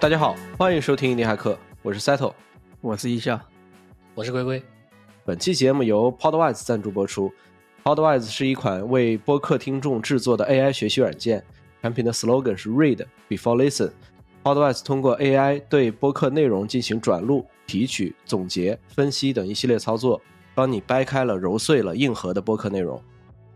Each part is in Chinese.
大家好，欢迎收听印地骇客，我是 Settle，我是一笑，我是龟龟。本期节目由 Podwise 赞助播出。Podwise 是一款为播客听众制作的 AI 学习软件，产品的 slogan 是 Read before listen。Podwise 通过 AI 对播客内容进行转录、提取、总结、分析等一系列操作，帮你掰开了、揉碎了硬核的播客内容。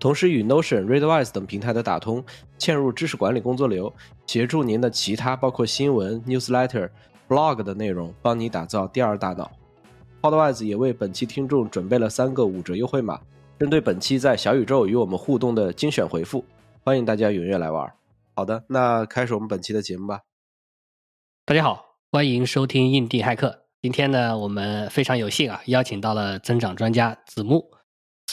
同时与 Notion、Readwise 等平台的打通，嵌入知识管理工作流，协助您的其他包括新闻、newsletter、blog 的内容，帮你打造第二大脑。Podwise 也为本期听众准备了三个五折优惠码，针对本期在小宇宙与我们互动的精选回复，欢迎大家踊跃来玩。好的，那开始我们本期的节目吧。大家好，欢迎收听印地骇客。今天呢，我们非常有幸啊，邀请到了增长专家子木。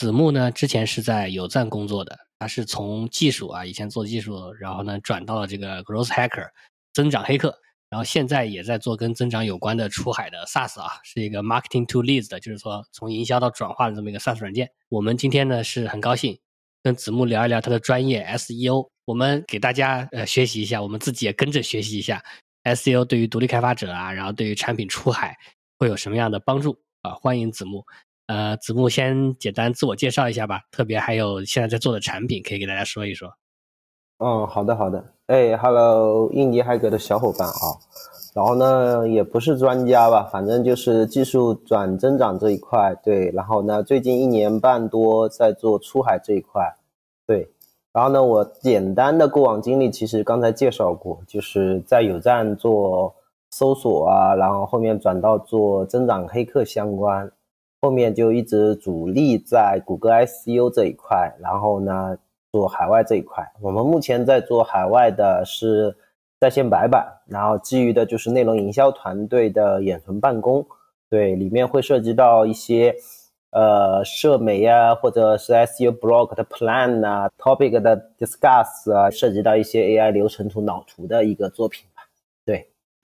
子木呢，之前是在有赞工作的，他是从技术啊，以前做技术，然后呢转到了这个 growth hacker 增长黑客，然后现在也在做跟增长有关的出海的 SaaS 啊，是一个 marketing to leads 的，就是说从营销到转化的这么一个 SaaS 软件。我们今天呢是很高兴跟子木聊一聊他的专业 SEO，我们给大家呃学习一下，我们自己也跟着学习一下 SEO 对于独立开发者啊，然后对于产品出海会有什么样的帮助啊？欢迎子木。呃，子木先简单自我介绍一下吧，特别还有现在在做的产品，可以给大家说一说。嗯，好的好的。哎，Hello，印尼海格的小伙伴啊，然后呢也不是专家吧，反正就是技术转增长这一块，对。然后呢，最近一年半多在做出海这一块，对。然后呢，我简单的过往经历其实刚才介绍过，就是在有站做搜索啊，然后后面转到做增长黑客相关。后面就一直主力在谷歌 SEO 这一块，然后呢做海外这一块。我们目前在做海外的是在线白板，然后基于的就是内容营销团队的远程办公。对，里面会涉及到一些呃社媒啊，或者是 SEO blog 的 plan 啊，topic 的 discuss 啊，涉及到一些 AI 流程图、脑图的一个作品。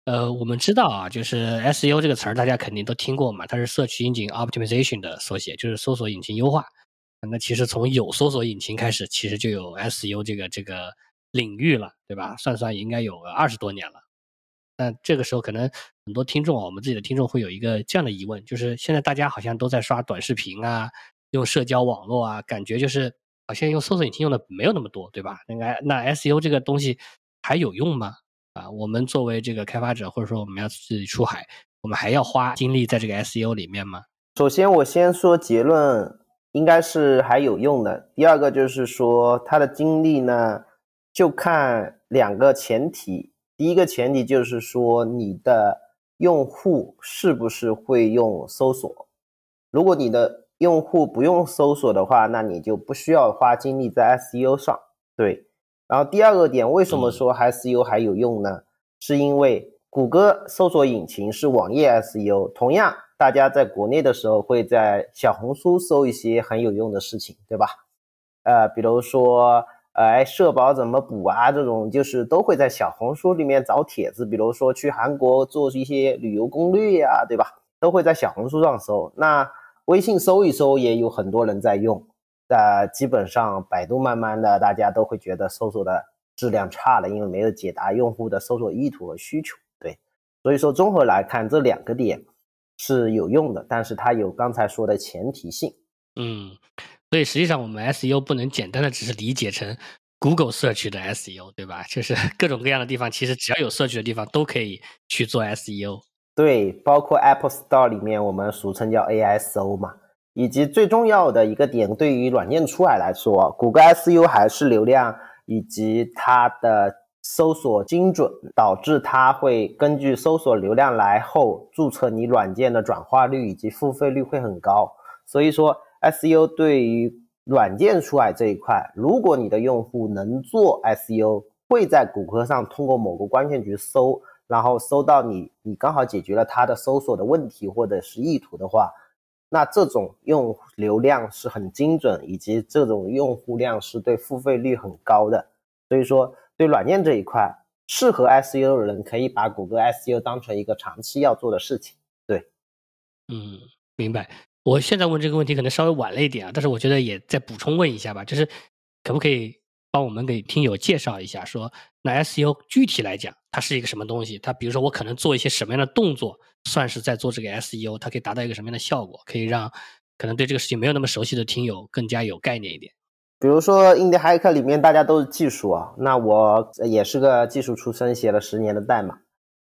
呃，我们知道啊，就是 SEO 这个词儿，大家肯定都听过嘛。它是 Search Engine Optimization 的缩写，就是搜索引擎优化。那其实从有搜索引擎开始，其实就有 SEO 这个这个领域了，对吧？算算应该有二十多年了。那这个时候，可能很多听众啊，我们自己的听众会有一个这样的疑问，就是现在大家好像都在刷短视频啊，用社交网络啊，感觉就是好像用搜索引擎用的没有那么多，对吧？那那 SEO 这个东西还有用吗？啊，我们作为这个开发者，或者说我们要自己出海，我们还要花精力在这个 SEO 里面吗？首先，我先说结论，应该是还有用的。第二个就是说，它的精力呢，就看两个前提。第一个前提就是说，你的用户是不是会用搜索？如果你的用户不用搜索的话，那你就不需要花精力在 SEO 上。对。然后第二个点，为什么说 SEO 还有用呢？是因为谷歌搜索引擎是网页 SEO，同样大家在国内的时候会在小红书搜一些很有用的事情，对吧？呃，比如说，哎，社保怎么补啊？这种就是都会在小红书里面找帖子，比如说去韩国做一些旅游攻略呀，对吧？都会在小红书上搜。那微信搜一搜也有很多人在用。呃，基本上百度慢慢的，大家都会觉得搜索的质量差了，因为没有解答用户的搜索意图和需求。对，所以说综合来看，这两个点是有用的，但是它有刚才说的前提性。嗯，所以实际上我们 SEO 不能简单的只是理解成 Google Search 的 SEO，对吧？就是 各种各样的地方，其实只要有 Search 的地方都可以去做 SEO。对，包括 Apple Store 里面我们俗称叫 ASO 嘛。以及最重要的一个点，对于软件出海来说，谷歌 S U 还是流量以及它的搜索精准，导致它会根据搜索流量来后注册你软件的转化率以及付费率会很高。所以说，S U 对于软件出海这一块，如果你的用户能做 S U，会在谷歌上通过某个关键词搜，然后搜到你，你刚好解决了他的搜索的问题或者是意图的话。那这种用流量是很精准，以及这种用户量是对付费率很高的，所以说对软件这一块，适合 SEO 的人可以把谷歌 SEO 当成一个长期要做的事情。对，嗯，明白。我现在问这个问题可能稍微晚了一点啊，但是我觉得也再补充问一下吧，就是可不可以帮我们给听友介绍一下，说那 SEO 具体来讲它是一个什么东西？它比如说我可能做一些什么样的动作，算是在做这个 SEO，它可以达到一个什么样的效果，可以让可能对这个事情没有那么熟悉的听友更加有概念一点。比如说印第安客里面大家都是技术啊，那我也是个技术出身，写了十年的代码。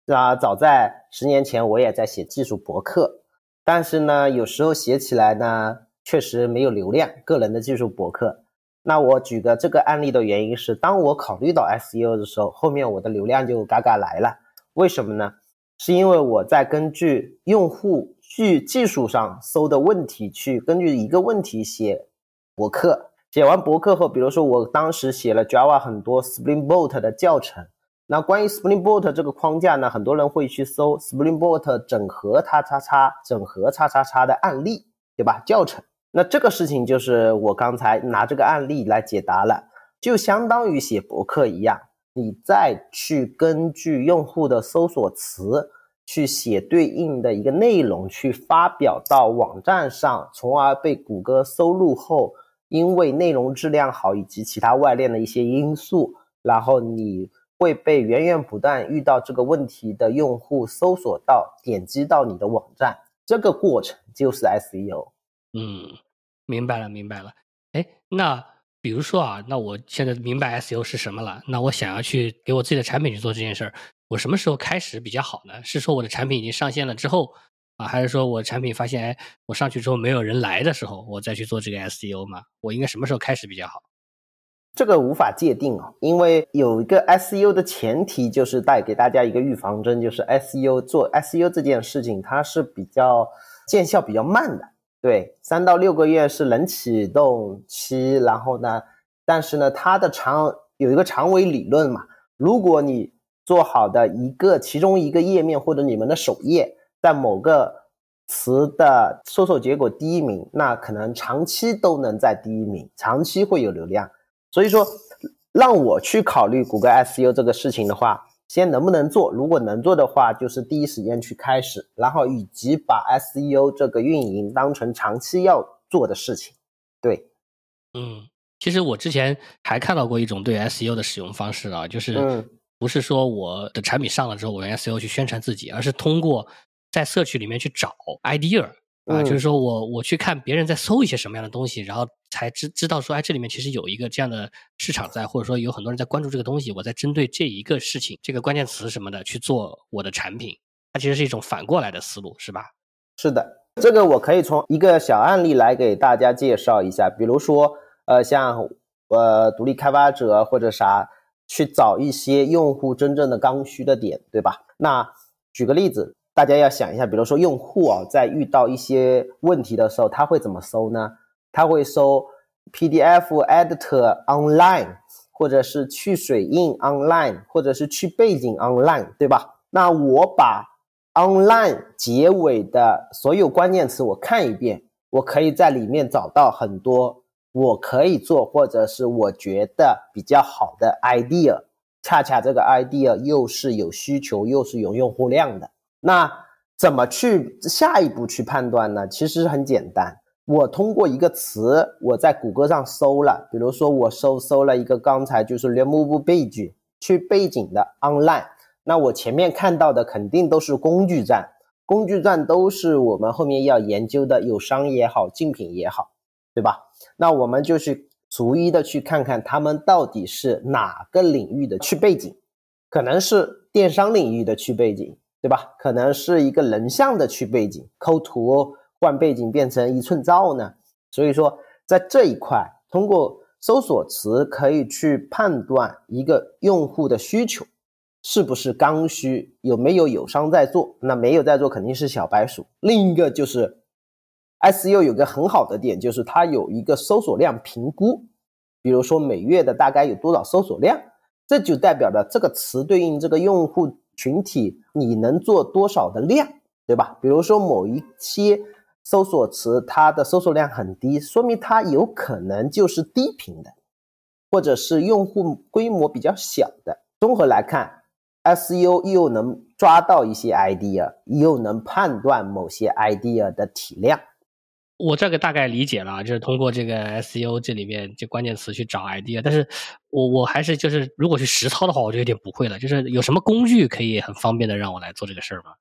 那早在十年前我也在写技术博客，但是呢，有时候写起来呢，确实没有流量。个人的技术博客，那我举个这个案例的原因是，当我考虑到 SEO 的时候，后面我的流量就嘎嘎来了。为什么呢？是因为我在根据用户去技术上搜的问题，去根据一个问题写博客。写完博客后，比如说我当时写了 Java 很多 Spring Boot 的教程，那关于 Spring Boot 这个框架呢，很多人会去搜 Spring Boot 整合叉叉叉整合叉叉叉的案例，对吧？教程，那这个事情就是我刚才拿这个案例来解答了，就相当于写博客一样，你再去根据用户的搜索词去写对应的一个内容，去发表到网站上，从而被谷歌收录后。因为内容质量好以及其他外链的一些因素，然后你会被源源不断遇到这个问题的用户搜索到，点击到你的网站，这个过程就是 SEO。嗯，明白了，明白了。哎，那比如说啊，那我现在明白 SEO 是什么了，那我想要去给我自己的产品去做这件事儿，我什么时候开始比较好呢？是说我的产品已经上线了之后？啊，还是说我产品发现，哎，我上去之后没有人来的时候，我再去做这个 SEO 吗？我应该什么时候开始比较好？这个无法界定啊，因为有一个 SEO 的前提就是带给大家一个预防针，就是 SEO 做 SEO 这件事情它是比较见效比较慢的，对，三到六个月是冷启动期，然后呢，但是呢，它的长有一个长尾理论嘛，如果你做好的一个其中一个页面或者你们的首页。在某个词的搜索结果第一名，那可能长期都能在第一名，长期会有流量。所以说，让我去考虑谷歌 SEO 这个事情的话，先能不能做？如果能做的话，就是第一时间去开始，然后以及把 SEO 这个运营当成长期要做的事情。对，嗯，其实我之前还看到过一种对 SEO 的使用方式啊，就是不是说我的产品上了之后，我用 SEO 去宣传自己，而是通过。在社区里面去找 idea 啊，就是说我我去看别人在搜一些什么样的东西，然后才知知道说，哎，这里面其实有一个这样的市场在，或者说有很多人在关注这个东西，我在针对这一个事情、这个关键词什么的去做我的产品，它其实是一种反过来的思路，是吧？是的，这个我可以从一个小案例来给大家介绍一下，比如说，呃，像呃独立开发者或者啥去找一些用户真正的刚需的点，对吧？那举个例子。大家要想一下，比如说用户啊，在遇到一些问题的时候，他会怎么搜呢？他会搜 PDF editor online，或者是去水印 online，或者是去背景 online，对吧？那我把 online 结尾的所有关键词我看一遍，我可以在里面找到很多我可以做，或者是我觉得比较好的 idea。恰恰这个 idea 又是有需求，又是有用户量的。那怎么去下一步去判断呢？其实很简单，我通过一个词，我在谷歌上搜了，比如说我搜搜了一个刚才就是 remove page 去背景的 online，那我前面看到的肯定都是工具站，工具站都是我们后面要研究的友商也好，竞品也好，对吧？那我们就去逐一的去看看他们到底是哪个领域的去背景，可能是电商领域的去背景。对吧？可能是一个人像的去背景，抠图换背景变成一寸照呢。所以说，在这一块，通过搜索词可以去判断一个用户的需求是不是刚需，有没有友商在做。那没有在做，肯定是小白鼠。另一个就是，SEO 有个很好的点，就是它有一个搜索量评估，比如说每月的大概有多少搜索量，这就代表着这个词对应这个用户。群体你能做多少的量，对吧？比如说某一些搜索词，它的搜索量很低，说明它有可能就是低频的，或者是用户规模比较小的。综合来看，SEO 又能抓到一些 idea，又能判断某些 idea 的体量。我这个大概理解了，就是通过这个 SEO 这里面这关键词去找 idea，但是我我还是就是如果去实操的话，我就有点不会了。就是有什么工具可以很方便的让我来做这个事儿吗？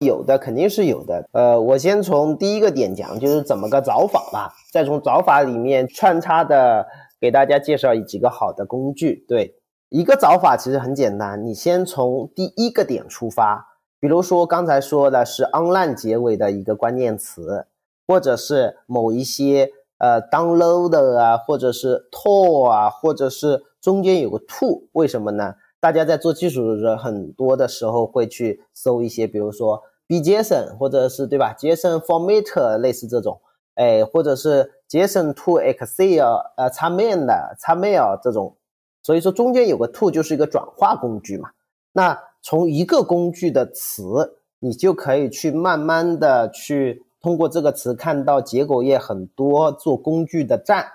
有的肯定是有的。呃，我先从第一个点讲，就是怎么个找法吧，再从找法里面穿插的给大家介绍几个好的工具。对，一个找法其实很简单，你先从第一个点出发，比如说刚才说的是 online 结尾的一个关键词。或者是某一些呃 download 啊，或者是 to 啊，或者是中间有个 to，为什么呢？大家在做技术的时候，很多的时候会去搜一些，比如说 bjson，或者是对吧，json format 类似这种，哎，或者是 json to excel，呃，xamain 的 xmail 这种，所以说中间有个 to 就是一个转化工具嘛。那从一个工具的词，你就可以去慢慢的去。通过这个词看到结果页很多做工具的站，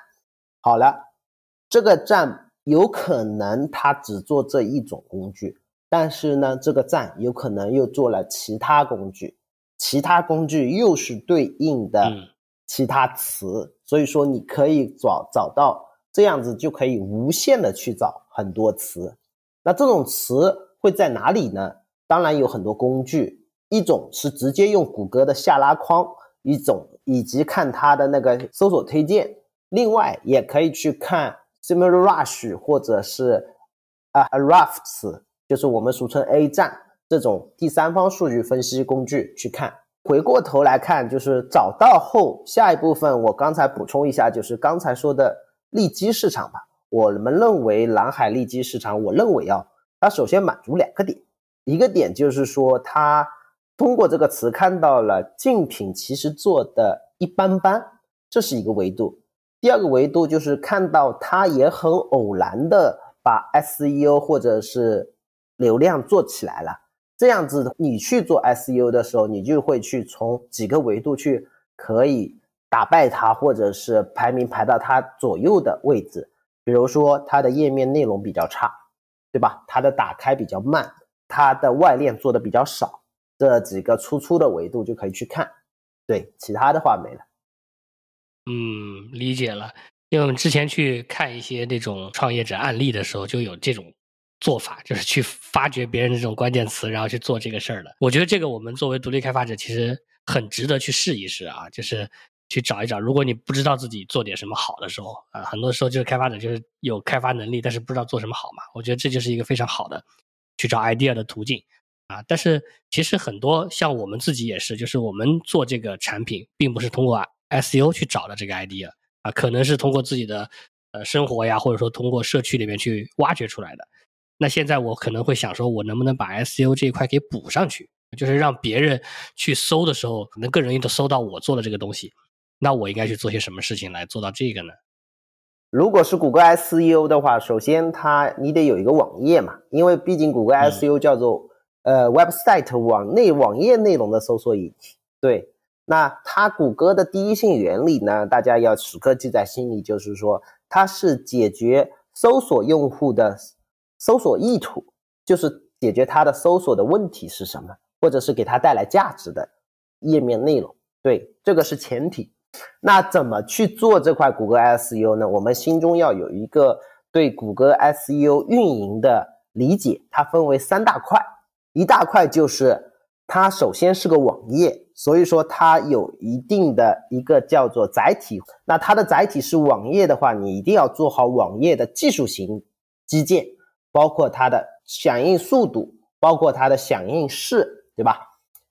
好了，这个站有可能它只做这一种工具，但是呢，这个站有可能又做了其他工具，其他工具又是对应的其他词，所以说你可以找找到这样子就可以无限的去找很多词。那这种词会在哪里呢？当然有很多工具。一种是直接用谷歌的下拉框，一种以及看它的那个搜索推荐，另外也可以去看 SimilarRush 或者是啊 Ahrefs，就是我们俗称 A 站这种第三方数据分析工具去看。回过头来看，就是找到后下一部分，我刚才补充一下，就是刚才说的利基市场吧。我们认为蓝海利基市场，我认为啊，它首先满足两个点，一个点就是说它。通过这个词看到了竞品其实做的一般般，这是一个维度。第二个维度就是看到它也很偶然的把 SEO 或者是流量做起来了。这样子你去做 SEO 的时候，你就会去从几个维度去可以打败它，或者是排名排到它左右的位置。比如说它的页面内容比较差，对吧？它的打开比较慢，它的外链做的比较少。这几个粗粗的维度就可以去看，对，其他的话没了。嗯，理解了。因为我们之前去看一些那种创业者案例的时候，就有这种做法，就是去发掘别人的这种关键词，然后去做这个事儿的。我觉得这个我们作为独立开发者，其实很值得去试一试啊，就是去找一找。如果你不知道自己做点什么好的时候啊，很多时候就是开发者就是有开发能力，但是不知道做什么好嘛。我觉得这就是一个非常好的去找 idea 的途径。啊，但是其实很多像我们自己也是，就是我们做这个产品，并不是通过 SEO 去找的这个 idea 啊，可能是通过自己的呃生活呀，或者说通过社区里面去挖掘出来的。那现在我可能会想说，我能不能把 SEO 这一块给补上去，就是让别人去搜的时候，能更容易的搜到我做的这个东西。那我应该去做些什么事情来做到这个呢？如果是谷歌 SEO 的话，首先它你得有一个网页嘛，因为毕竟谷歌 SEO 叫做。呃，website 网内网页内容的搜索引擎，对，那它谷歌的第一性原理呢？大家要时刻记在心里，就是说它是解决搜索用户的搜索意图，就是解决它的搜索的问题是什么，或者是给它带来价值的页面内容，对，这个是前提。那怎么去做这块谷歌 SEO 呢？我们心中要有一个对谷歌 SEO 运营的理解，它分为三大块。一大块就是它首先是个网页，所以说它有一定的一个叫做载体。那它的载体是网页的话，你一定要做好网页的技术型基建，包括它的响应速度，包括它的响应式，对吧？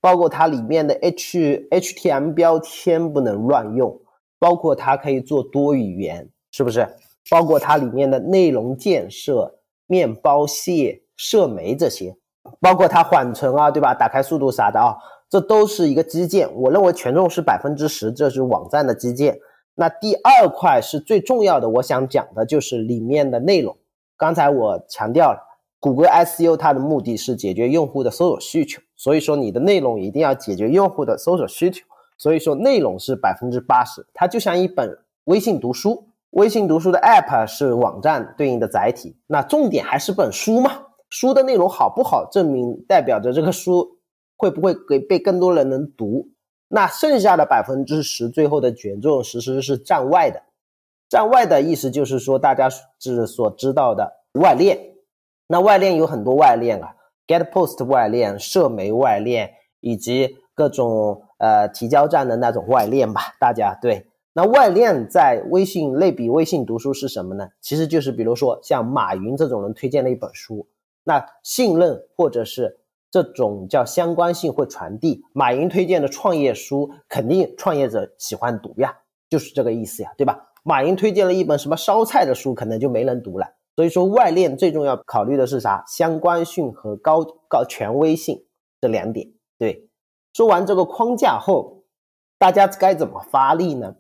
包括它里面的 H H T M 标签不能乱用，包括它可以做多语言，是不是？包括它里面的内容建设、面包屑、社媒这些。包括它缓存啊，对吧？打开速度啥的啊，这都是一个基建。我认为权重是百分之十，这是网站的基建。那第二块是最重要的，我想讲的就是里面的内容。刚才我强调了，谷歌 SEO 它的目的是解决用户的搜索需求，所以说你的内容一定要解决用户的搜索需求。所以说内容是百分之八十，它就像一本微信读书，微信读书的 App 是网站对应的载体，那重点还是本书嘛。书的内容好不好，证明代表着这个书会不会给被更多人能读。那剩下的百分之十，最后的卷作用实是站外的。站外的意思就是说，大家是所知道的外链。那外链有很多外链啊，get post 外链、社媒外链，以及各种呃提交站的那种外链吧。大家对，那外链在微信类比微信读书是什么呢？其实就是比如说像马云这种人推荐的一本书，那信任或者是这种叫相关性会传递。马云推荐的创业书，肯定创业者喜欢读呀，就是这个意思呀，对吧？马云推荐了一本什么烧菜的书，可能就没人读了。所以说，外链最重要考虑的是啥？相关性和高高权威性这两点。对，说完这个框架后，大家该怎么发力呢？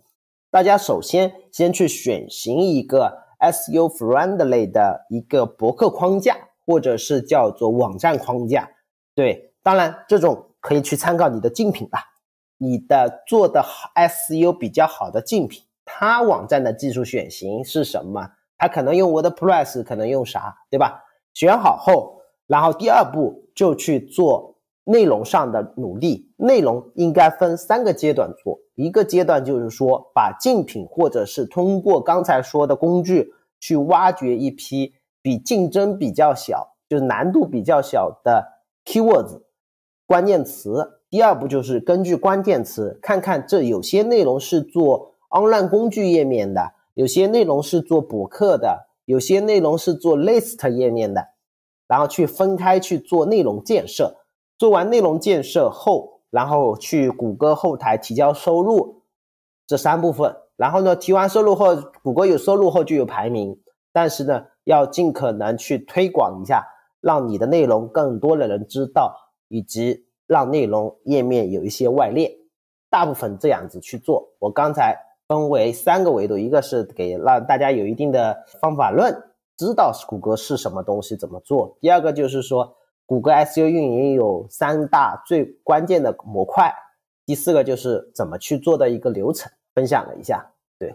大家首先先去选型一个 SEO friendly 的一个博客框架，或者是叫做网站框架。对，当然这种可以去参考你的竞品吧，你的做的好 SEO 比较好的竞品。它网站的技术选型是什么？它可能用 WordPress，可能用啥，对吧？选好后，然后第二步就去做内容上的努力。内容应该分三个阶段做，一个阶段就是说把竞品或者是通过刚才说的工具去挖掘一批比竞争比较小，就是难度比较小的 keywords 关键词。第二步就是根据关键词看看这有些内容是做。online 工具页面的有些内容是做博客的，有些内容是做 list 页面的，然后去分开去做内容建设。做完内容建设后，然后去谷歌后台提交收入这三部分。然后呢，提完收入后，谷歌有收入后就有排名。但是呢，要尽可能去推广一下，让你的内容更多的人知道，以及让内容页面有一些外链。大部分这样子去做。我刚才。分为三个维度，一个是给让大家有一定的方法论，知道是谷歌是什么东西，怎么做；第二个就是说，谷歌 SEO 运营有三大最关键的模块；第四个就是怎么去做的一个流程，分享了一下。对，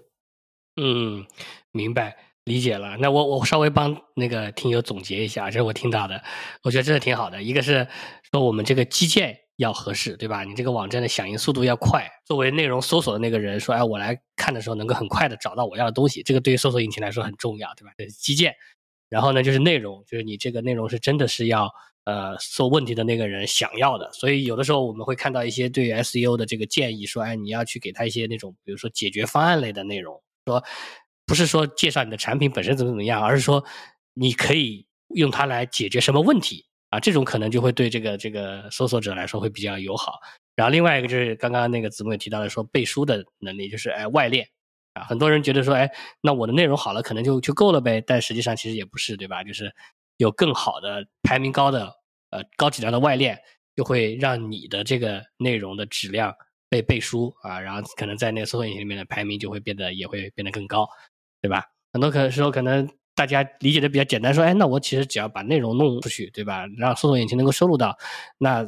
嗯，明白理解了。那我我稍微帮那个听友总结一下，这是我听到的，我觉得这是挺好的。一个是说我们这个基建。要合适，对吧？你这个网站的响应速度要快。作为内容搜索的那个人说：“哎，我来看的时候能够很快的找到我要的东西。”这个对于搜索引擎来说很重要，对吧？基建。然后呢，就是内容，就是你这个内容是真的是要呃搜问题的那个人想要的。所以有的时候我们会看到一些对于 SEO 的这个建议，说：“哎，你要去给他一些那种，比如说解决方案类的内容，说不是说介绍你的产品本身怎么怎么样，而是说你可以用它来解决什么问题。”啊，这种可能就会对这个这个搜索者来说会比较友好。然后另外一个就是刚刚那个子木也提到了，说背书的能力，就是哎外链啊，很多人觉得说哎，那我的内容好了，可能就就够了呗。但实际上其实也不是，对吧？就是有更好的排名高的呃高质量的外链，就会让你的这个内容的质量被背书啊，然后可能在那个搜索引擎里面的排名就会变得也会变得更高，对吧？很多可能时候可能。大家理解的比较简单，说，哎，那我其实只要把内容弄出去，对吧？让搜索引擎能够收录到，那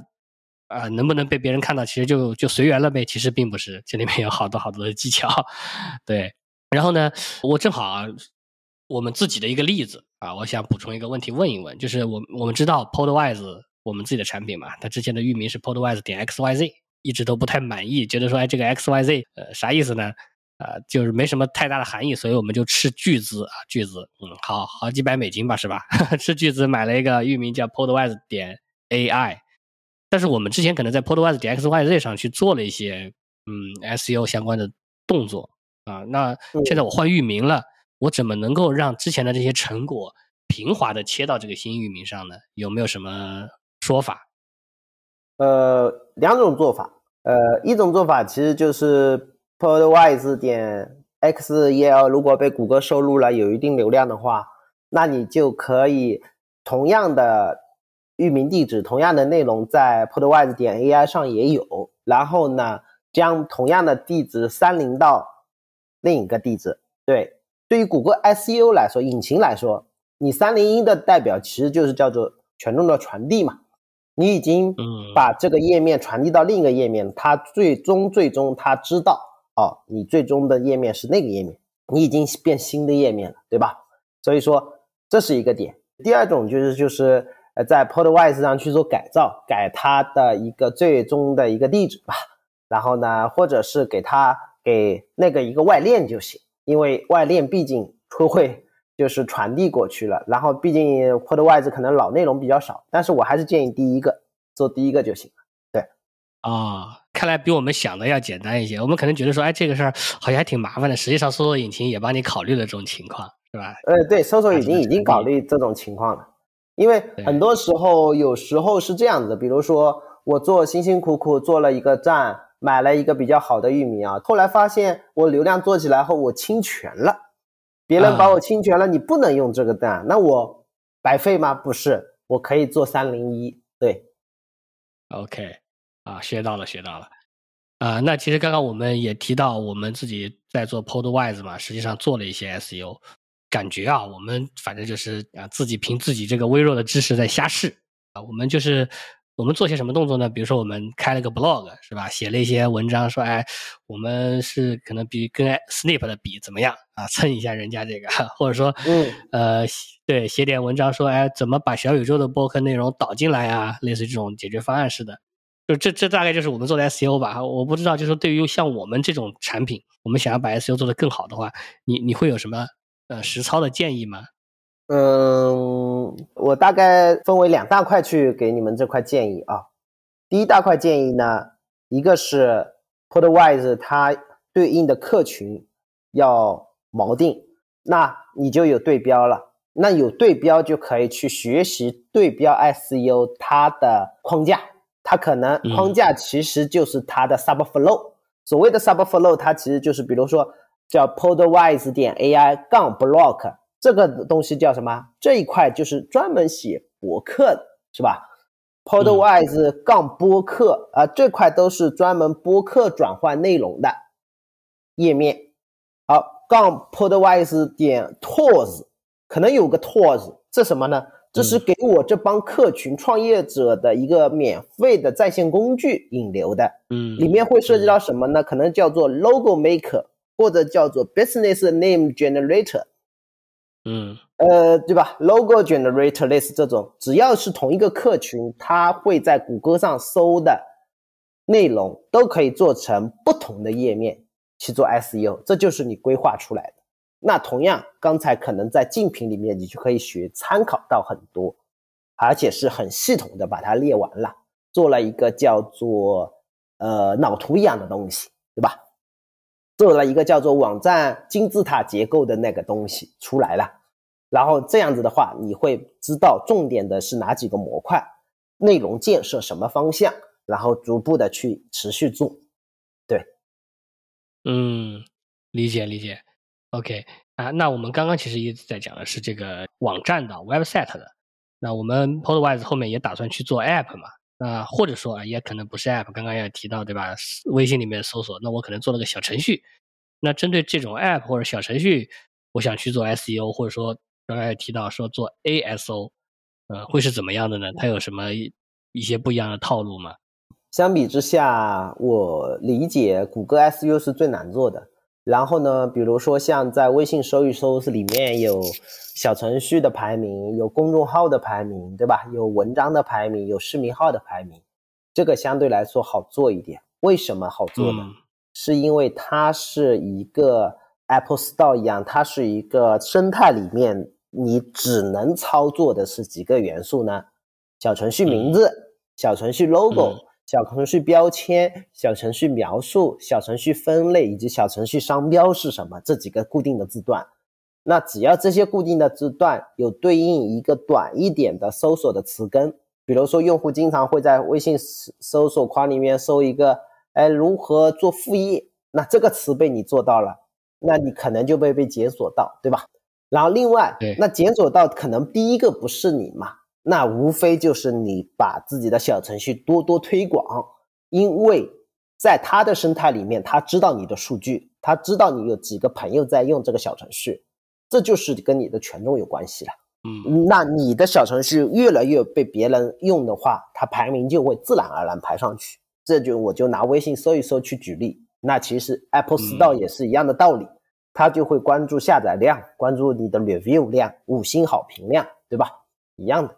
啊，能不能被别人看到，其实就就随缘了呗。其实并不是，这里面有好多好多的技巧，对。然后呢，我正好啊，我们自己的一个例子啊，我想补充一个问题问一问，就是我我们知道 Podwise 我们自己的产品嘛，它之前的域名是 Podwise 点 xyz，一直都不太满意，觉得说，哎，这个 xyz 呃啥意思呢？啊，就是没什么太大的含义，所以我们就斥巨资啊，巨资，嗯，好好几百美金吧，是吧？斥巨资买了一个域名叫 Podwise 点 AI，但是我们之前可能在 Podwise 点 xyz 上去做了一些嗯 SEO 相关的动作啊，那现在我换域名了，我怎么能够让之前的这些成果平滑的切到这个新域名上呢？有没有什么说法？呃，两种做法，呃，一种做法其实就是。Podwise 点 xel 如果被谷歌收录了，有一定流量的话，那你就可以同样的域名地址、同样的内容在 Podwise 点 ai 上也有。然后呢，将同样的地址三零到另一个地址。对，对于谷歌 SEO 来说，引擎来说，你三零一的代表其实就是叫做权重的传递嘛。你已经把这个页面传递到另一个页面，它最终最终它知道。哦，你最终的页面是那个页面，你已经变新的页面了，对吧？所以说这是一个点。第二种就是就是呃在 Podwise 上去做改造，改它的一个最终的一个地址吧。然后呢，或者是给它给那个一个外链就行，因为外链毕竟会就是传递过去了。然后毕竟 Podwise 可能老内容比较少，但是我还是建议第一个做第一个就行啊，看来比我们想的要简单一些。我们可能觉得说，哎，这个事儿好像还挺麻烦的。实际上，搜索引擎也帮你考虑了这种情况，是吧？呃，对，搜索引擎已经考虑这种情况了。因为很多时候，有时候是这样子，比如说我做辛辛苦苦做了一个站，买了一个比较好的域名啊，后来发现我流量做起来后我侵权了，别人把我侵权了，你不能用这个站，那我白费吗？不是，我可以做三零一。对，OK，啊，学到了，学到了。啊，那其实刚刚我们也提到，我们自己在做 Podwise 嘛，实际上做了一些 SEO。感觉啊，我们反正就是啊，自己凭自己这个微弱的知识在瞎试啊。我们就是我们做些什么动作呢？比如说我们开了个 blog 是吧？写了一些文章，说哎，我们是可能比跟 Snap 的比怎么样啊？蹭一下人家这个，或者说嗯呃对，写点文章说哎，怎么把小宇宙的播客内容导进来啊？类似这种解决方案似的，就这这大概就是我们做的 SEO 吧。我不知道，就是对于像我们这种产品，我们想要把 SEO 做得更好的话，你你会有什么？呃，实操的建议吗？嗯，我大概分为两大块去给你们这块建议啊。第一大块建议呢，一个是 Podwise 它对应的客群要锚定，那你就有对标了。那有对标就可以去学习对标 SEO 它的框架，它可能框架其实就是它的 Subflow。所谓的 Subflow，它其实就是比如说。叫 Podwise 点 AI 杠 Block 这个东西叫什么？这一块就是专门写博客的，是吧？Podwise 杠播客啊，这块都是专门播客转换内容的页面。好，杠 Podwise 点 Tools 可能有个 Tools，这什么呢？这是给我这帮客群创业者的一个免费的在线工具引流的。嗯，里面会涉及到什么呢？可能叫做 Logo Maker。或者叫做 business name generator，嗯，呃，对吧？logo generator 类似这种，只要是同一个客群，它会在谷歌上搜的内容，都可以做成不同的页面去做 SEO，这就是你规划出来的。那同样，刚才可能在竞品里面，你就可以学参考到很多，而且是很系统的把它列完了，做了一个叫做呃脑图一样的东西，对吧？做了一个叫做网站金字塔结构的那个东西出来了，然后这样子的话，你会知道重点的是哪几个模块，内容建设什么方向，然后逐步的去持续做。对，嗯，理解理解。OK 啊，那我们刚刚其实一直在讲的是这个网站的 website 的，那我们 Podwise 后面也打算去做 app 嘛？那或者说啊，也可能不是 App，刚刚也提到对吧？微信里面搜索，那我可能做了个小程序。那针对这种 App 或者小程序，我想去做 SEO，或者说刚刚也提到说做 ASO，呃，会是怎么样的呢？它有什么一些不一样的套路吗？相比之下，我理解谷歌 SEO 是最难做的。然后呢，比如说像在微信搜一搜是里面有小程序的排名，有公众号的排名，对吧？有文章的排名，有视频号的排名，这个相对来说好做一点。为什么好做呢？是因为它是一个 Apple Store 一样，它是一个生态里面，你只能操作的是几个元素呢？小程序名字、小程序 logo。小程序标签、小程序描述、小程序分类以及小程序商标是什么？这几个固定的字段。那只要这些固定的字段有对应一个短一点的搜索的词根，比如说用户经常会在微信搜索框里面搜一个，哎，如何做副业？那这个词被你做到了，那你可能就被被检索到，对吧？然后另外，那检索到可能第一个不是你嘛？那无非就是你把自己的小程序多多推广，因为在他的生态里面，他知道你的数据，他知道你有几个朋友在用这个小程序，这就是跟你的权重有关系了。嗯，那你的小程序越来越被别人用的话，它排名就会自然而然排上去。这就我就拿微信搜一搜去举例，那其实 Apple Store 也是一样的道理，它就会关注下载量，关注你的 review 量、五星好评量，对吧？一样的。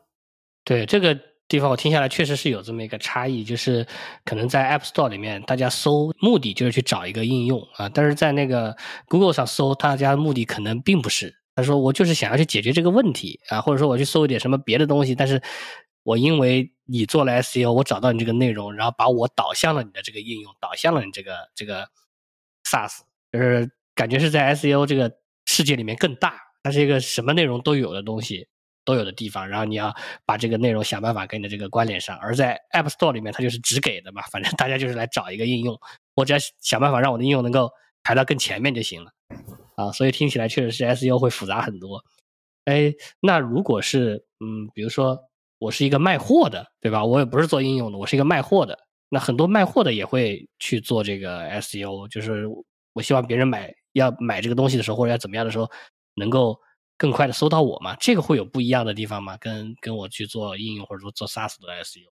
对这个地方我听下来确实是有这么一个差异，就是可能在 App Store 里面大家搜目的就是去找一个应用啊，但是在那个 Google 上搜，大家的目的可能并不是。他说我就是想要去解决这个问题啊，或者说我去搜一点什么别的东西，但是我因为你做了 SEO，我找到你这个内容，然后把我导向了你的这个应用，导向了你这个这个 SaaS，就是感觉是在 SEO 这个世界里面更大，它是一个什么内容都有的东西。都有的地方，然后你要把这个内容想办法跟你的这个关联上。而在 App Store 里面，它就是只给的嘛，反正大家就是来找一个应用，我只要想办法让我的应用能够排到更前面就行了。啊，所以听起来确实是 SEO 会复杂很多。哎，那如果是嗯，比如说我是一个卖货的，对吧？我也不是做应用的，我是一个卖货的。那很多卖货的也会去做这个 SEO，就是我希望别人买要买这个东西的时候，或者要怎么样的时候，能够。更快的搜到我吗？这个会有不一样的地方吗？跟跟我去做应用或者说做 SaaS 的 SEO？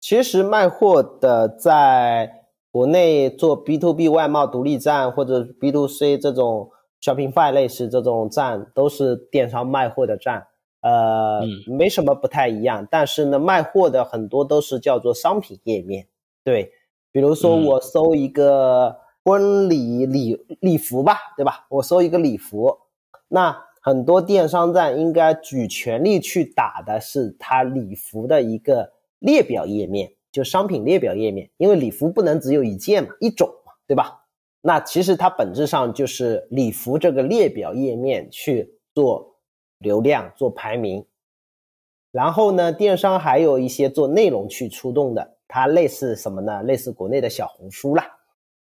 其实卖货的在国内做 B to B 外贸独立站或者 B to C 这种 Shopify 类似这种站，都是电商卖货的站，呃，没什么不太一样。但是呢，卖货的很多都是叫做商品页面，对，比如说我搜一个婚礼礼礼服吧，对吧？我搜一个礼服。那很多电商站应该举全力去打的是它礼服的一个列表页面，就商品列表页面，因为礼服不能只有一件嘛，一种嘛，对吧？那其实它本质上就是礼服这个列表页面去做流量、做排名。然后呢，电商还有一些做内容去出动的，它类似什么呢？类似国内的小红书啦，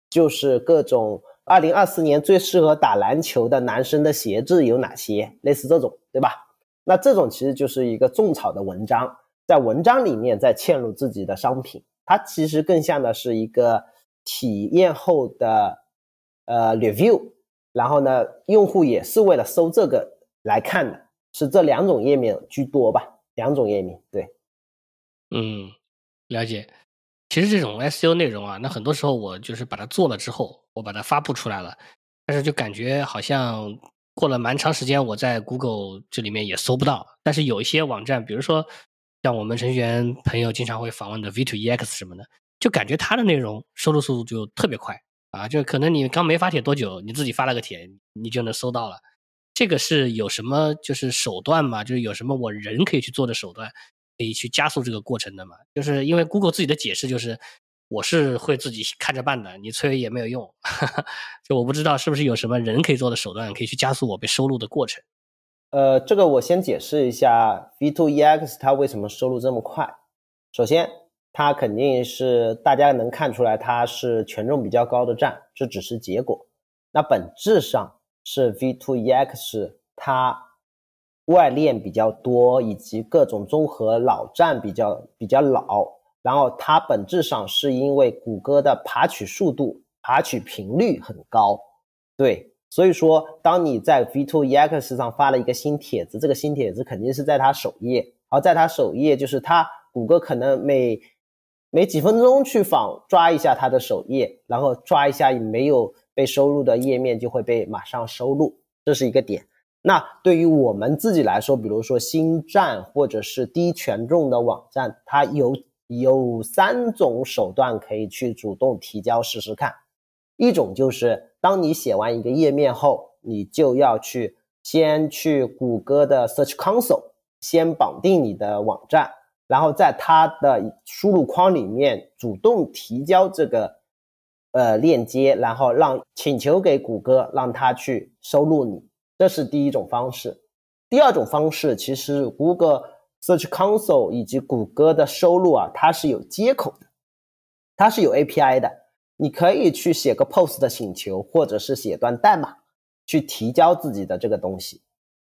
就是各种。二零二四年最适合打篮球的男生的鞋子有哪些？类似这种，对吧？那这种其实就是一个种草的文章，在文章里面再嵌入自己的商品，它其实更像的是一个体验后的呃 review，然后呢，用户也是为了搜这个来看的，是这两种页面居多吧？两种页面，对，嗯，了解。其实这种 SEO 内容啊，那很多时候我就是把它做了之后，我把它发布出来了，但是就感觉好像过了蛮长时间，我在 Google 这里面也搜不到。但是有一些网站，比如说像我们程序员朋友经常会访问的 V2EX 什么的，就感觉它的内容收录速度就特别快啊，就可能你刚没发帖多久，你自己发了个帖，你就能搜到了。这个是有什么就是手段吗？就是有什么我人可以去做的手段？可以去加速这个过程的嘛？就是因为 Google 自己的解释就是，我是会自己看着办的，你催也没有用。就我不知道是不是有什么人可以做的手段，可以去加速我被收录的过程。呃，这个我先解释一下，V2EX 它为什么收录这么快。首先，它肯定是大家能看出来它是权重比较高的站，这只是结果。那本质上是 V2EX 它。外链比较多，以及各种综合老站比较比较老，然后它本质上是因为谷歌的爬取速度、爬取频率很高，对，所以说当你在 V2EX 上发了一个新帖子，这个新帖子肯定是在它首页，而在它首页就是它谷歌可能每每几分钟去访抓一下它的首页，然后抓一下没有被收录的页面就会被马上收录，这是一个点。那对于我们自己来说，比如说新站或者是低权重的网站，它有有三种手段可以去主动提交试试看。一种就是当你写完一个页面后，你就要去先去谷歌的 Search Console 先绑定你的网站，然后在它的输入框里面主动提交这个呃链接，然后让请求给谷歌让它去收录你。这是第一种方式，第二种方式其实谷歌 Search Console 以及谷歌的收录啊，它是有接口的，它是有 API 的，你可以去写个 Post 的请求，或者是写段代码去提交自己的这个东西。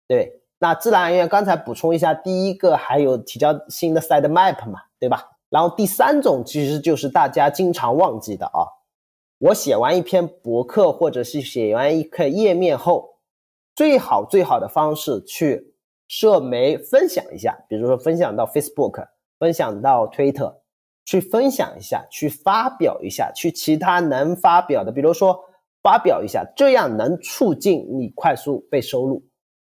对，那自然而然，刚才补充一下，第一个还有提交新的 Site Map 嘛，对吧？然后第三种其实就是大家经常忘记的啊，我写完一篇博客或者是写完一个页面后。最好最好的方式去社媒分享一下，比如说分享到 Facebook，分享到 Twitter，去分享一下，去发表一下，去其他能发表的，比如说发表一下，这样能促进你快速被收录。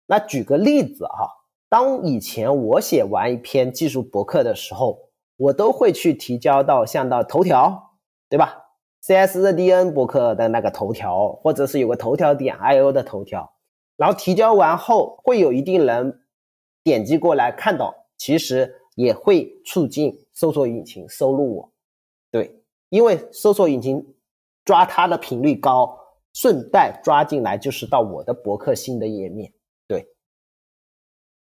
那举个例子哈，当以前我写完一篇技术博客的时候，我都会去提交到像到头条，对吧？CSDN 博客的那个头条，或者是有个头条点 IO 的头条，然后提交完后，会有一定人点击过来看到，其实也会促进搜索引擎收录我，对，因为搜索引擎抓它的频率高，顺带抓进来就是到我的博客新的页面，对，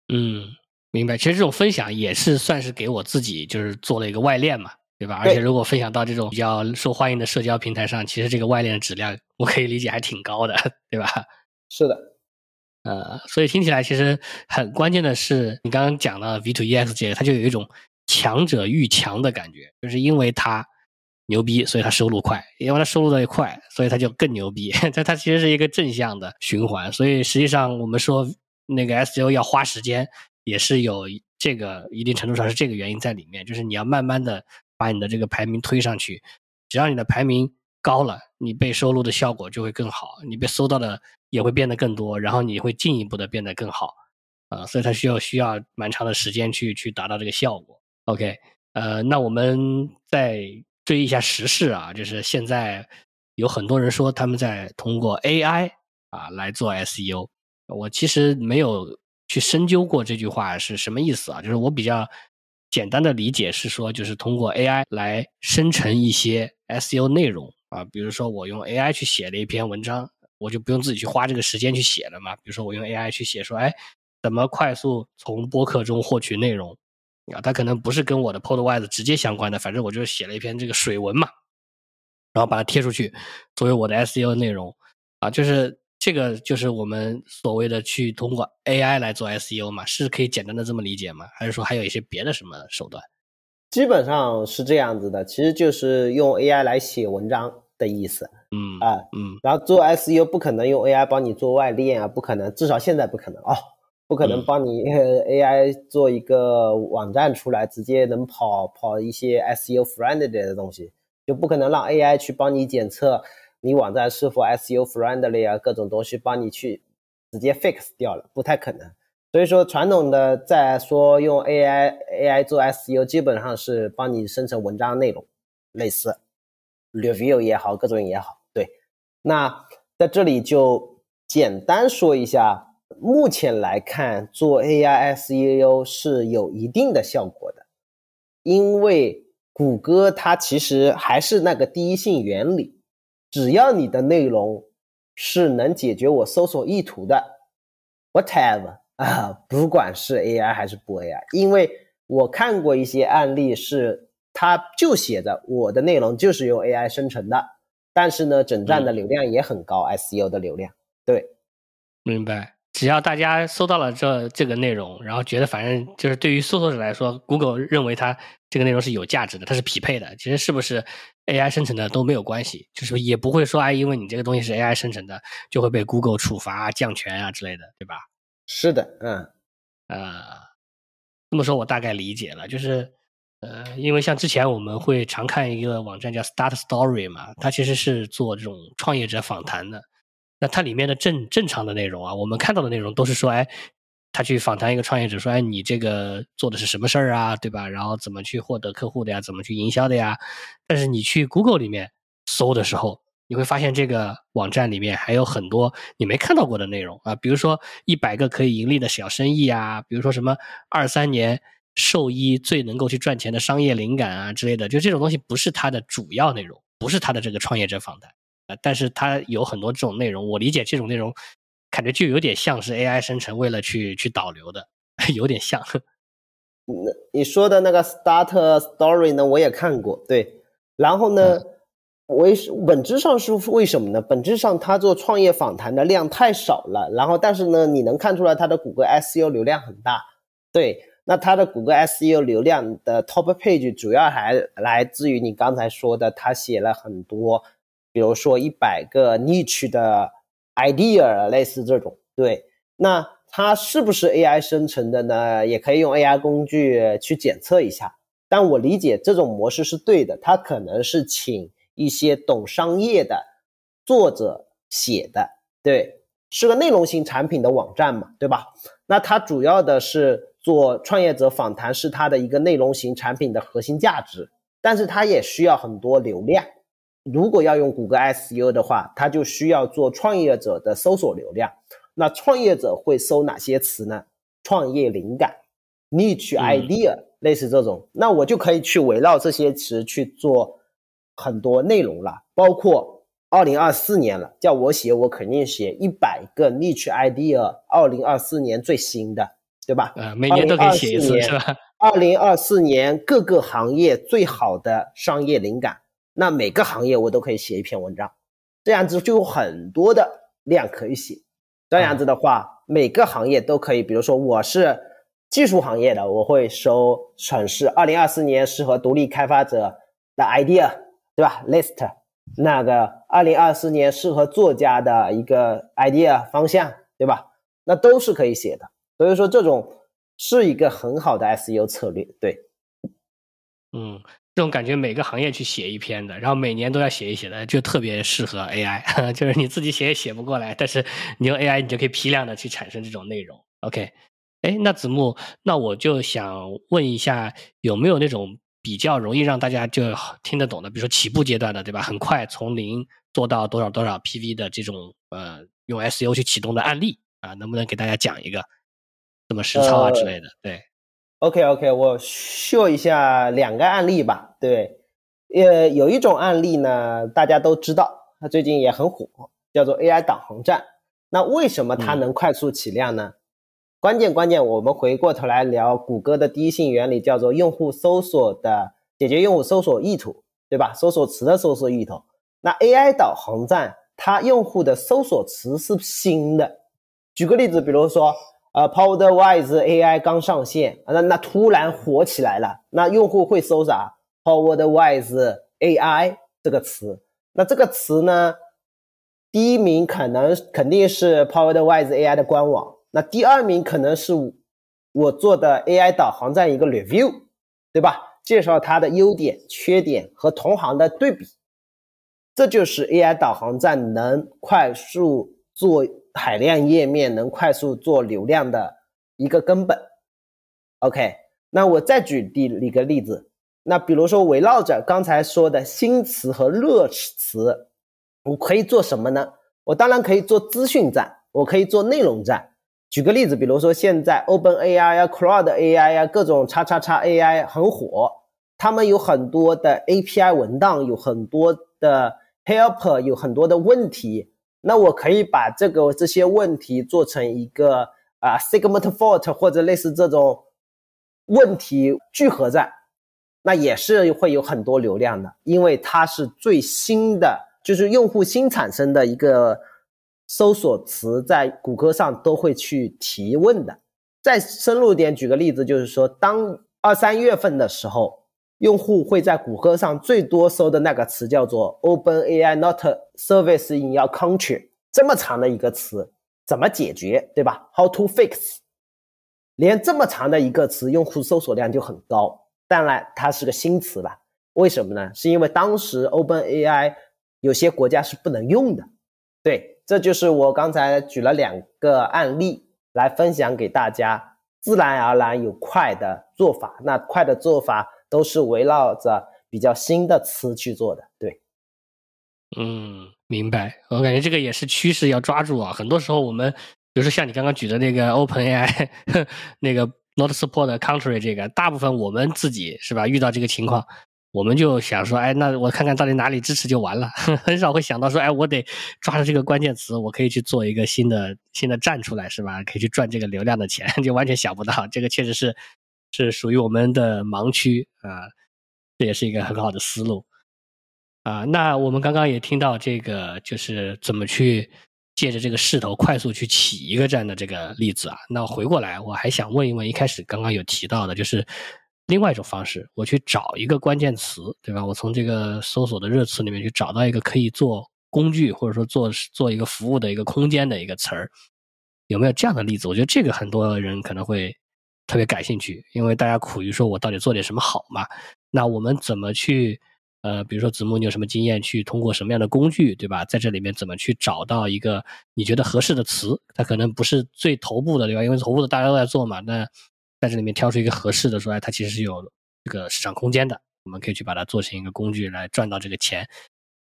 嗯，明白。其实这种分享也是算是给我自己就是做了一个外链嘛，对吧？而且如果分享到这种比较受欢迎的社交平台上，其实这个外链的质量我可以理解还挺高的，对吧？是的，呃，所以听起来其实很关键的是，你刚刚讲了 V to EX 这个，它就有一种强者愈强的感觉，就是因为它牛逼，所以它收入快；因为它收入的快，所以它就更牛逼。它它其实是一个正向的循环。所以实际上我们说那个 SEO 要花时间，也是有这个一定程度上是这个原因在里面，就是你要慢慢的把你的这个排名推上去，只要你的排名高了，你被收录的效果就会更好，你被搜到的也会变得更多，然后你会进一步的变得更好。啊，所以它需要需要蛮长的时间去去达到这个效果。OK，呃，那我们再追一下时事啊，就是现在有很多人说他们在通过 AI 啊来做 SEO，我其实没有去深究过这句话是什么意思啊，就是我比较简单的理解是说，就是通过 AI 来生成一些 SEO 内容啊，比如说我用 AI 去写了一篇文章，我就不用自己去花这个时间去写了嘛，比如说我用 AI 去写说，哎。怎么快速从播客中获取内容啊？它可能不是跟我的 Podwise 直接相关的，反正我就写了一篇这个水文嘛，然后把它贴出去作为我的 SEO 内容啊，就是这个就是我们所谓的去通过 AI 来做 SEO 嘛，是可以简单的这么理解吗？还是说还有一些别的什么手段？基本上是这样子的，其实就是用 AI 来写文章的意思。嗯啊嗯，然后做 SEO 不可能用 AI 帮你做外链啊，不可能，至少现在不可能哦。不可能帮你 AI 做一个网站出来，直接能跑跑一些 SEO friendly 的东西，就不可能让 AI 去帮你检测你网站是否 SEO friendly 啊，各种东西帮你去直接 fix 掉了，不太可能。所以说，传统的在说用 AI AI 做 SEO，基本上是帮你生成文章内容，类似 review 也好，各种也好。对，那在这里就简单说一下。目前来看，做 AI SEO 是有一定的效果的，因为谷歌它其实还是那个第一性原理，只要你的内容是能解决我搜索意图的，whatever 啊，不管是 AI 还是不 AI，因为我看过一些案例是，它就写着我的内容就是用 AI 生成的，但是呢，整站的流量也很高，SEO 的流量，对，明白。只要大家搜到了这这个内容，然后觉得反正就是对于搜索者来说，Google 认为它这个内容是有价值的，它是匹配的。其实是不是 AI 生成的都没有关系，就是也不会说哎，因为你这个东西是 AI 生成的，就会被 Google 处罚、降权啊之类的，对吧？是的，嗯，呃，这么说，我大概理解了，就是呃，因为像之前我们会常看一个网站叫 Start Story 嘛，它其实是做这种创业者访谈的。那它里面的正正常的内容啊，我们看到的内容都是说，哎，他去访谈一个创业者，说，哎，你这个做的是什么事儿啊，对吧？然后怎么去获得客户的呀？怎么去营销的呀？但是你去 Google 里面搜的时候，你会发现这个网站里面还有很多你没看到过的内容啊，比如说一百个可以盈利的小生意啊，比如说什么二三年兽医最能够去赚钱的商业灵感啊之类的，就这种东西不是它的主要内容，不是它的这个创业者访谈。啊，但是它有很多这种内容，我理解这种内容，感觉就有点像是 AI 生成，为了去去导流的，有点像。那你说的那个 Start Story 呢，我也看过，对。然后呢，为本质上是为什么呢？本质上他做创业访谈的量太少了，然后但是呢，你能看出来他的谷歌 SEO 流量很大，对。那他的谷歌 SEO 流量的 Top Page 主要还来自于你刚才说的，他写了很多。比如说一百个 niche 的 idea，类似这种，对，那它是不是 AI 生成的呢？也可以用 AI 工具去检测一下。但我理解这种模式是对的，它可能是请一些懂商业的作者写的，对，是个内容型产品的网站嘛，对吧？那它主要的是做创业者访谈，是它的一个内容型产品的核心价值，但是它也需要很多流量。如果要用谷歌 SEO 的话，它就需要做创业者的搜索流量。那创业者会搜哪些词呢？创业灵感、niche idea，类似这种。那我就可以去围绕这些词去做很多内容了。包括二零二四年了，叫我写，我肯定写一百个 niche idea。二零二四年最新的，对吧？呃，每年都可以写一次，是吧？二零二四年各个行业最好的商业灵感。那每个行业我都可以写一篇文章，这样子就有很多的量可以写。这样子的话，每个行业都可以。比如说，我是技术行业的，我会收城市二零二四年适合独立开发者的 idea，对吧？list 那个二零二四年适合作家的一个 idea 方向，对吧？那都是可以写的。所以说，这种是一个很好的 SEO 策略。对，嗯。这种感觉，每个行业去写一篇的，然后每年都要写一写的，就特别适合 AI。就是你自己写也写不过来，但是你用 AI，你就可以批量的去产生这种内容。OK，哎，那子木，那我就想问一下，有没有那种比较容易让大家就听得懂的，比如说起步阶段的，对吧？很快从零做到多少多少 PV 的这种呃，用 SEO 去启动的案例啊，能不能给大家讲一个怎么实操啊之类的？对。OK OK，我秀一下两个案例吧。对，呃，有一种案例呢，大家都知道，它最近也很火，叫做 AI 导航站。那为什么它能快速起量呢？关键关键，我们回过头来聊谷歌的第一性原理，叫做用户搜索的解决用户搜索意图，对吧？搜索词的搜索意图。那 AI 导航站，它用户的搜索词是新的。举个例子，比如说。呃，PowerWise AI 刚上线，那那突然火起来了，那用户会搜啥？PowerWise AI 这个词，那这个词呢，第一名可能肯定是 PowerWise AI 的官网，那第二名可能是我做的 AI 导航站一个 review，对吧？介绍它的优点、缺点和同行的对比，这就是 AI 导航站能快速做。海量页面能快速做流量的一个根本。OK，那我再举第一个例子，那比如说围绕着刚才说的新词和热词，我可以做什么呢？我当然可以做资讯站，我可以做内容站。举个例子，比如说现在 Open AI 呀、Cloud AI 呀、各种叉叉叉 AI 很火，他们有很多的 API 文档，有很多的 Helper，有很多的问题。那我可以把这个这些问题做成一个啊 segment fault 或者类似这种问题聚合站，那也是会有很多流量的，因为它是最新的，就是用户新产生的一个搜索词，在谷歌上都会去提问的。再深入点，举个例子，就是说，当二三月份的时候。用户会在谷歌上最多搜的那个词叫做 “OpenAI not service in your country”，这么长的一个词怎么解决，对吧？How to fix？连这么长的一个词，用户搜索量就很高。当然，它是个新词了。为什么呢？是因为当时 OpenAI 有些国家是不能用的。对，这就是我刚才举了两个案例来分享给大家，自然而然有快的做法。那快的做法。都是围绕着比较新的词去做的，对。嗯，明白。我感觉这个也是趋势，要抓住啊。很多时候我们，比如说像你刚刚举的那个 OpenAI 那个 Not Support Country 这个，大部分我们自己是吧，遇到这个情况，我们就想说，哎，那我看看到底哪里支持就完了，很少会想到说，哎，我得抓住这个关键词，我可以去做一个新的新的站出来，是吧？可以去赚这个流量的钱，就完全想不到，这个确实是。是属于我们的盲区啊，这也是一个很好的思路啊。那我们刚刚也听到这个，就是怎么去借着这个势头快速去起一个站的这个例子啊。那回过来，我还想问一问，一开始刚刚有提到的，就是另外一种方式，我去找一个关键词，对吧？我从这个搜索的热词里面去找到一个可以做工具或者说做做一个服务的一个空间的一个词儿，有没有这样的例子？我觉得这个很多人可能会。特别感兴趣，因为大家苦于说我到底做点什么好嘛？那我们怎么去呃，比如说子木，你有什么经验？去通过什么样的工具，对吧？在这里面怎么去找到一个你觉得合适的词？它可能不是最头部的，对吧？因为头部的大家都在做嘛。那在这里面挑出一个合适的，说哎，它其实是有这个市场空间的，我们可以去把它做成一个工具来赚到这个钱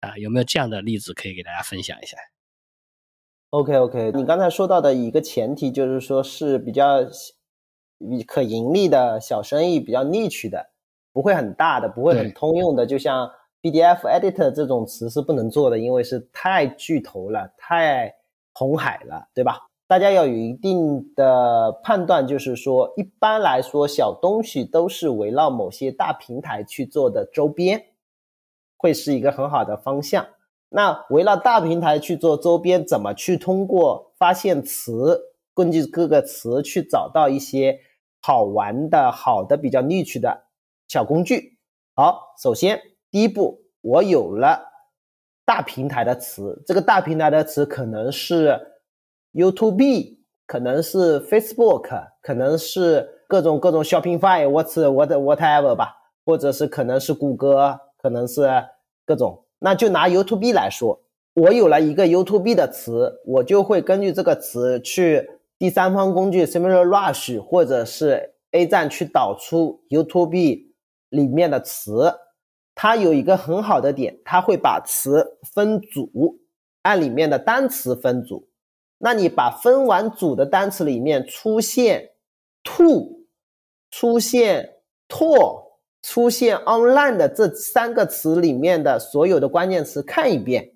啊。有没有这样的例子可以给大家分享一下？OK OK，你刚才说到的一个前提就是说是比较可盈利的小生意，比较 niche 的。不会很大的，不会很通用的，就像 PDF editor 这种词是不能做的，因为是太巨头了，太红海了，对吧？大家要有一定的判断，就是说，一般来说，小东西都是围绕某些大平台去做的周边，会是一个很好的方向。那围绕大平台去做周边，怎么去通过发现词，根据各个词去找到一些好玩的、好的、比较 niche 的？小工具，好，首先第一步，我有了大平台的词，这个大平台的词可能是 YouTube，可能是 Facebook，可能是各种各种 Shopify，What's What Whatever 吧，或者是可能是谷歌，可能是各种。那就拿 YouTube 来说，我有了一个 YouTube 的词，我就会根据这个词去第三方工具 SimilarRush 或者是 A 站去导出 YouTube。里面的词，它有一个很好的点，它会把词分组，按里面的单词分组。那你把分完组的单词里面出现 to、出现 to、出现 online 的这三个词里面的所有的关键词看一遍，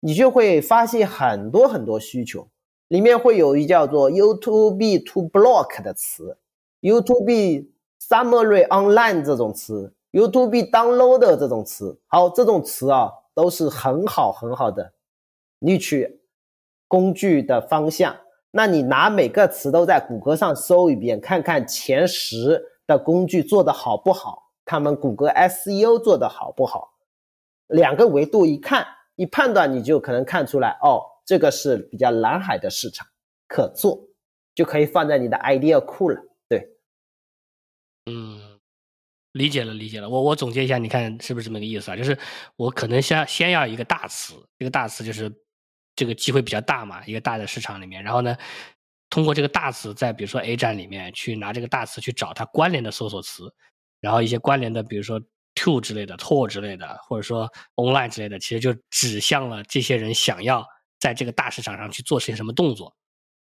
你就会发现很多很多需求。里面会有一叫做 YouTube to block 的词，YouTube。Summary online 这种词，YouTube download 这种词，好，这种词啊都是很好很好的你取工具的方向。那你拿每个词都在谷歌上搜一遍，看看前十的工具做的好不好，他们谷歌 SEO 做的好不好？两个维度一看一判断，你就可能看出来哦，这个是比较蓝海的市场，可做，就可以放在你的 idea 库了。对嗯，理解了，理解了。我我总结一下，你看是不是这么个意思啊？就是我可能先先要一个大词，这个大词就是这个机会比较大嘛，一个大的市场里面。然后呢，通过这个大词，在比如说 A 站里面去拿这个大词去找它关联的搜索词，然后一些关联的，比如说 to 之类的、to 之类的，或者说 online 之类的，其实就指向了这些人想要在这个大市场上去做些什么动作。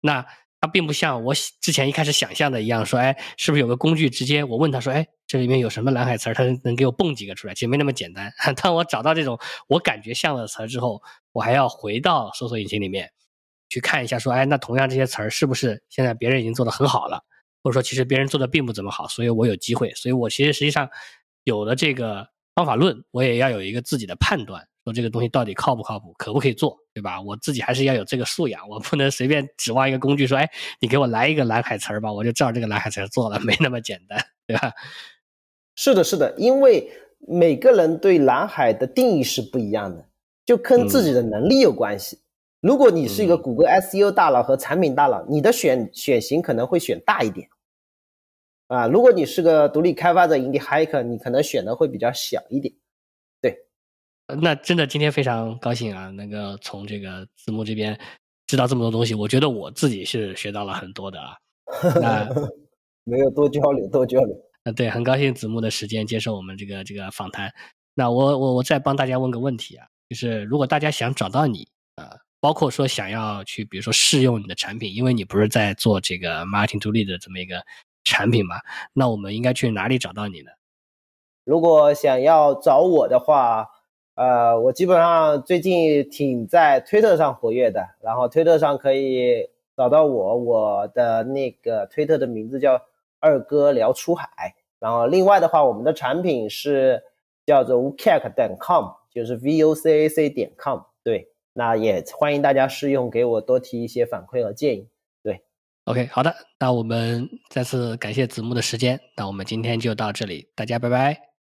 那它并不像我之前一开始想象的一样，说，哎，是不是有个工具直接我问他说，哎，这里面有什么蓝海词儿，他能给我蹦几个出来？其实没那么简单。当我找到这种我感觉像的词儿之后，我还要回到搜索引擎里面去看一下，说，哎，那同样这些词儿是不是现在别人已经做的很好了，或者说其实别人做的并不怎么好，所以我有机会。所以我其实实际上有了这个方法论，我也要有一个自己的判断。说这个东西到底靠不靠谱，可不可以做，对吧？我自己还是要有这个素养，我不能随便指望一个工具说，哎，你给我来一个蓝海词儿吧，我就照这个蓝海词儿做了，没那么简单，对吧？是的，是的，因为每个人对蓝海的定义是不一样的，就跟自己的能力有关系。如果你是一个谷歌 SEO 大佬和产品大佬，你的选选型可能会选大一点，啊，如果你是个独立开发者 indie hacker，你可能选的会比较小一点。那真的今天非常高兴啊，能够从这个子木这边知道这么多东西，我觉得我自己是学到了很多的啊。那没有多交流，多交流。啊，对，很高兴子木的时间接受我们这个这个访谈。那我我我再帮大家问个问题啊，就是如果大家想找到你啊，包括说想要去比如说试用你的产品，因为你不是在做这个 marketing to lead 的这么一个产品嘛，那我们应该去哪里找到你呢？如果想要找我的话。呃，我基本上最近挺在推特上活跃的，然后推特上可以找到我，我的那个推特的名字叫二哥聊出海。然后另外的话，我们的产品是叫做 ucac 点 com，就是 v o c a c 点 com。对，那也欢迎大家试用，给我多提一些反馈和建议。对，OK，好的，那我们再次感谢子木的时间，那我们今天就到这里，大家拜拜。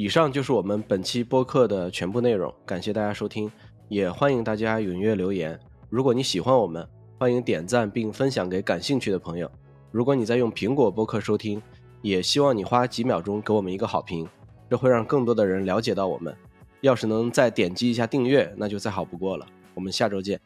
以上就是我们本期播客的全部内容，感谢大家收听，也欢迎大家踊跃留言。如果你喜欢我们，欢迎点赞并分享给感兴趣的朋友。如果你在用苹果播客收听，也希望你花几秒钟给我们一个好评。这会让更多的人了解到我们。要是能再点击一下订阅，那就再好不过了。我们下周见。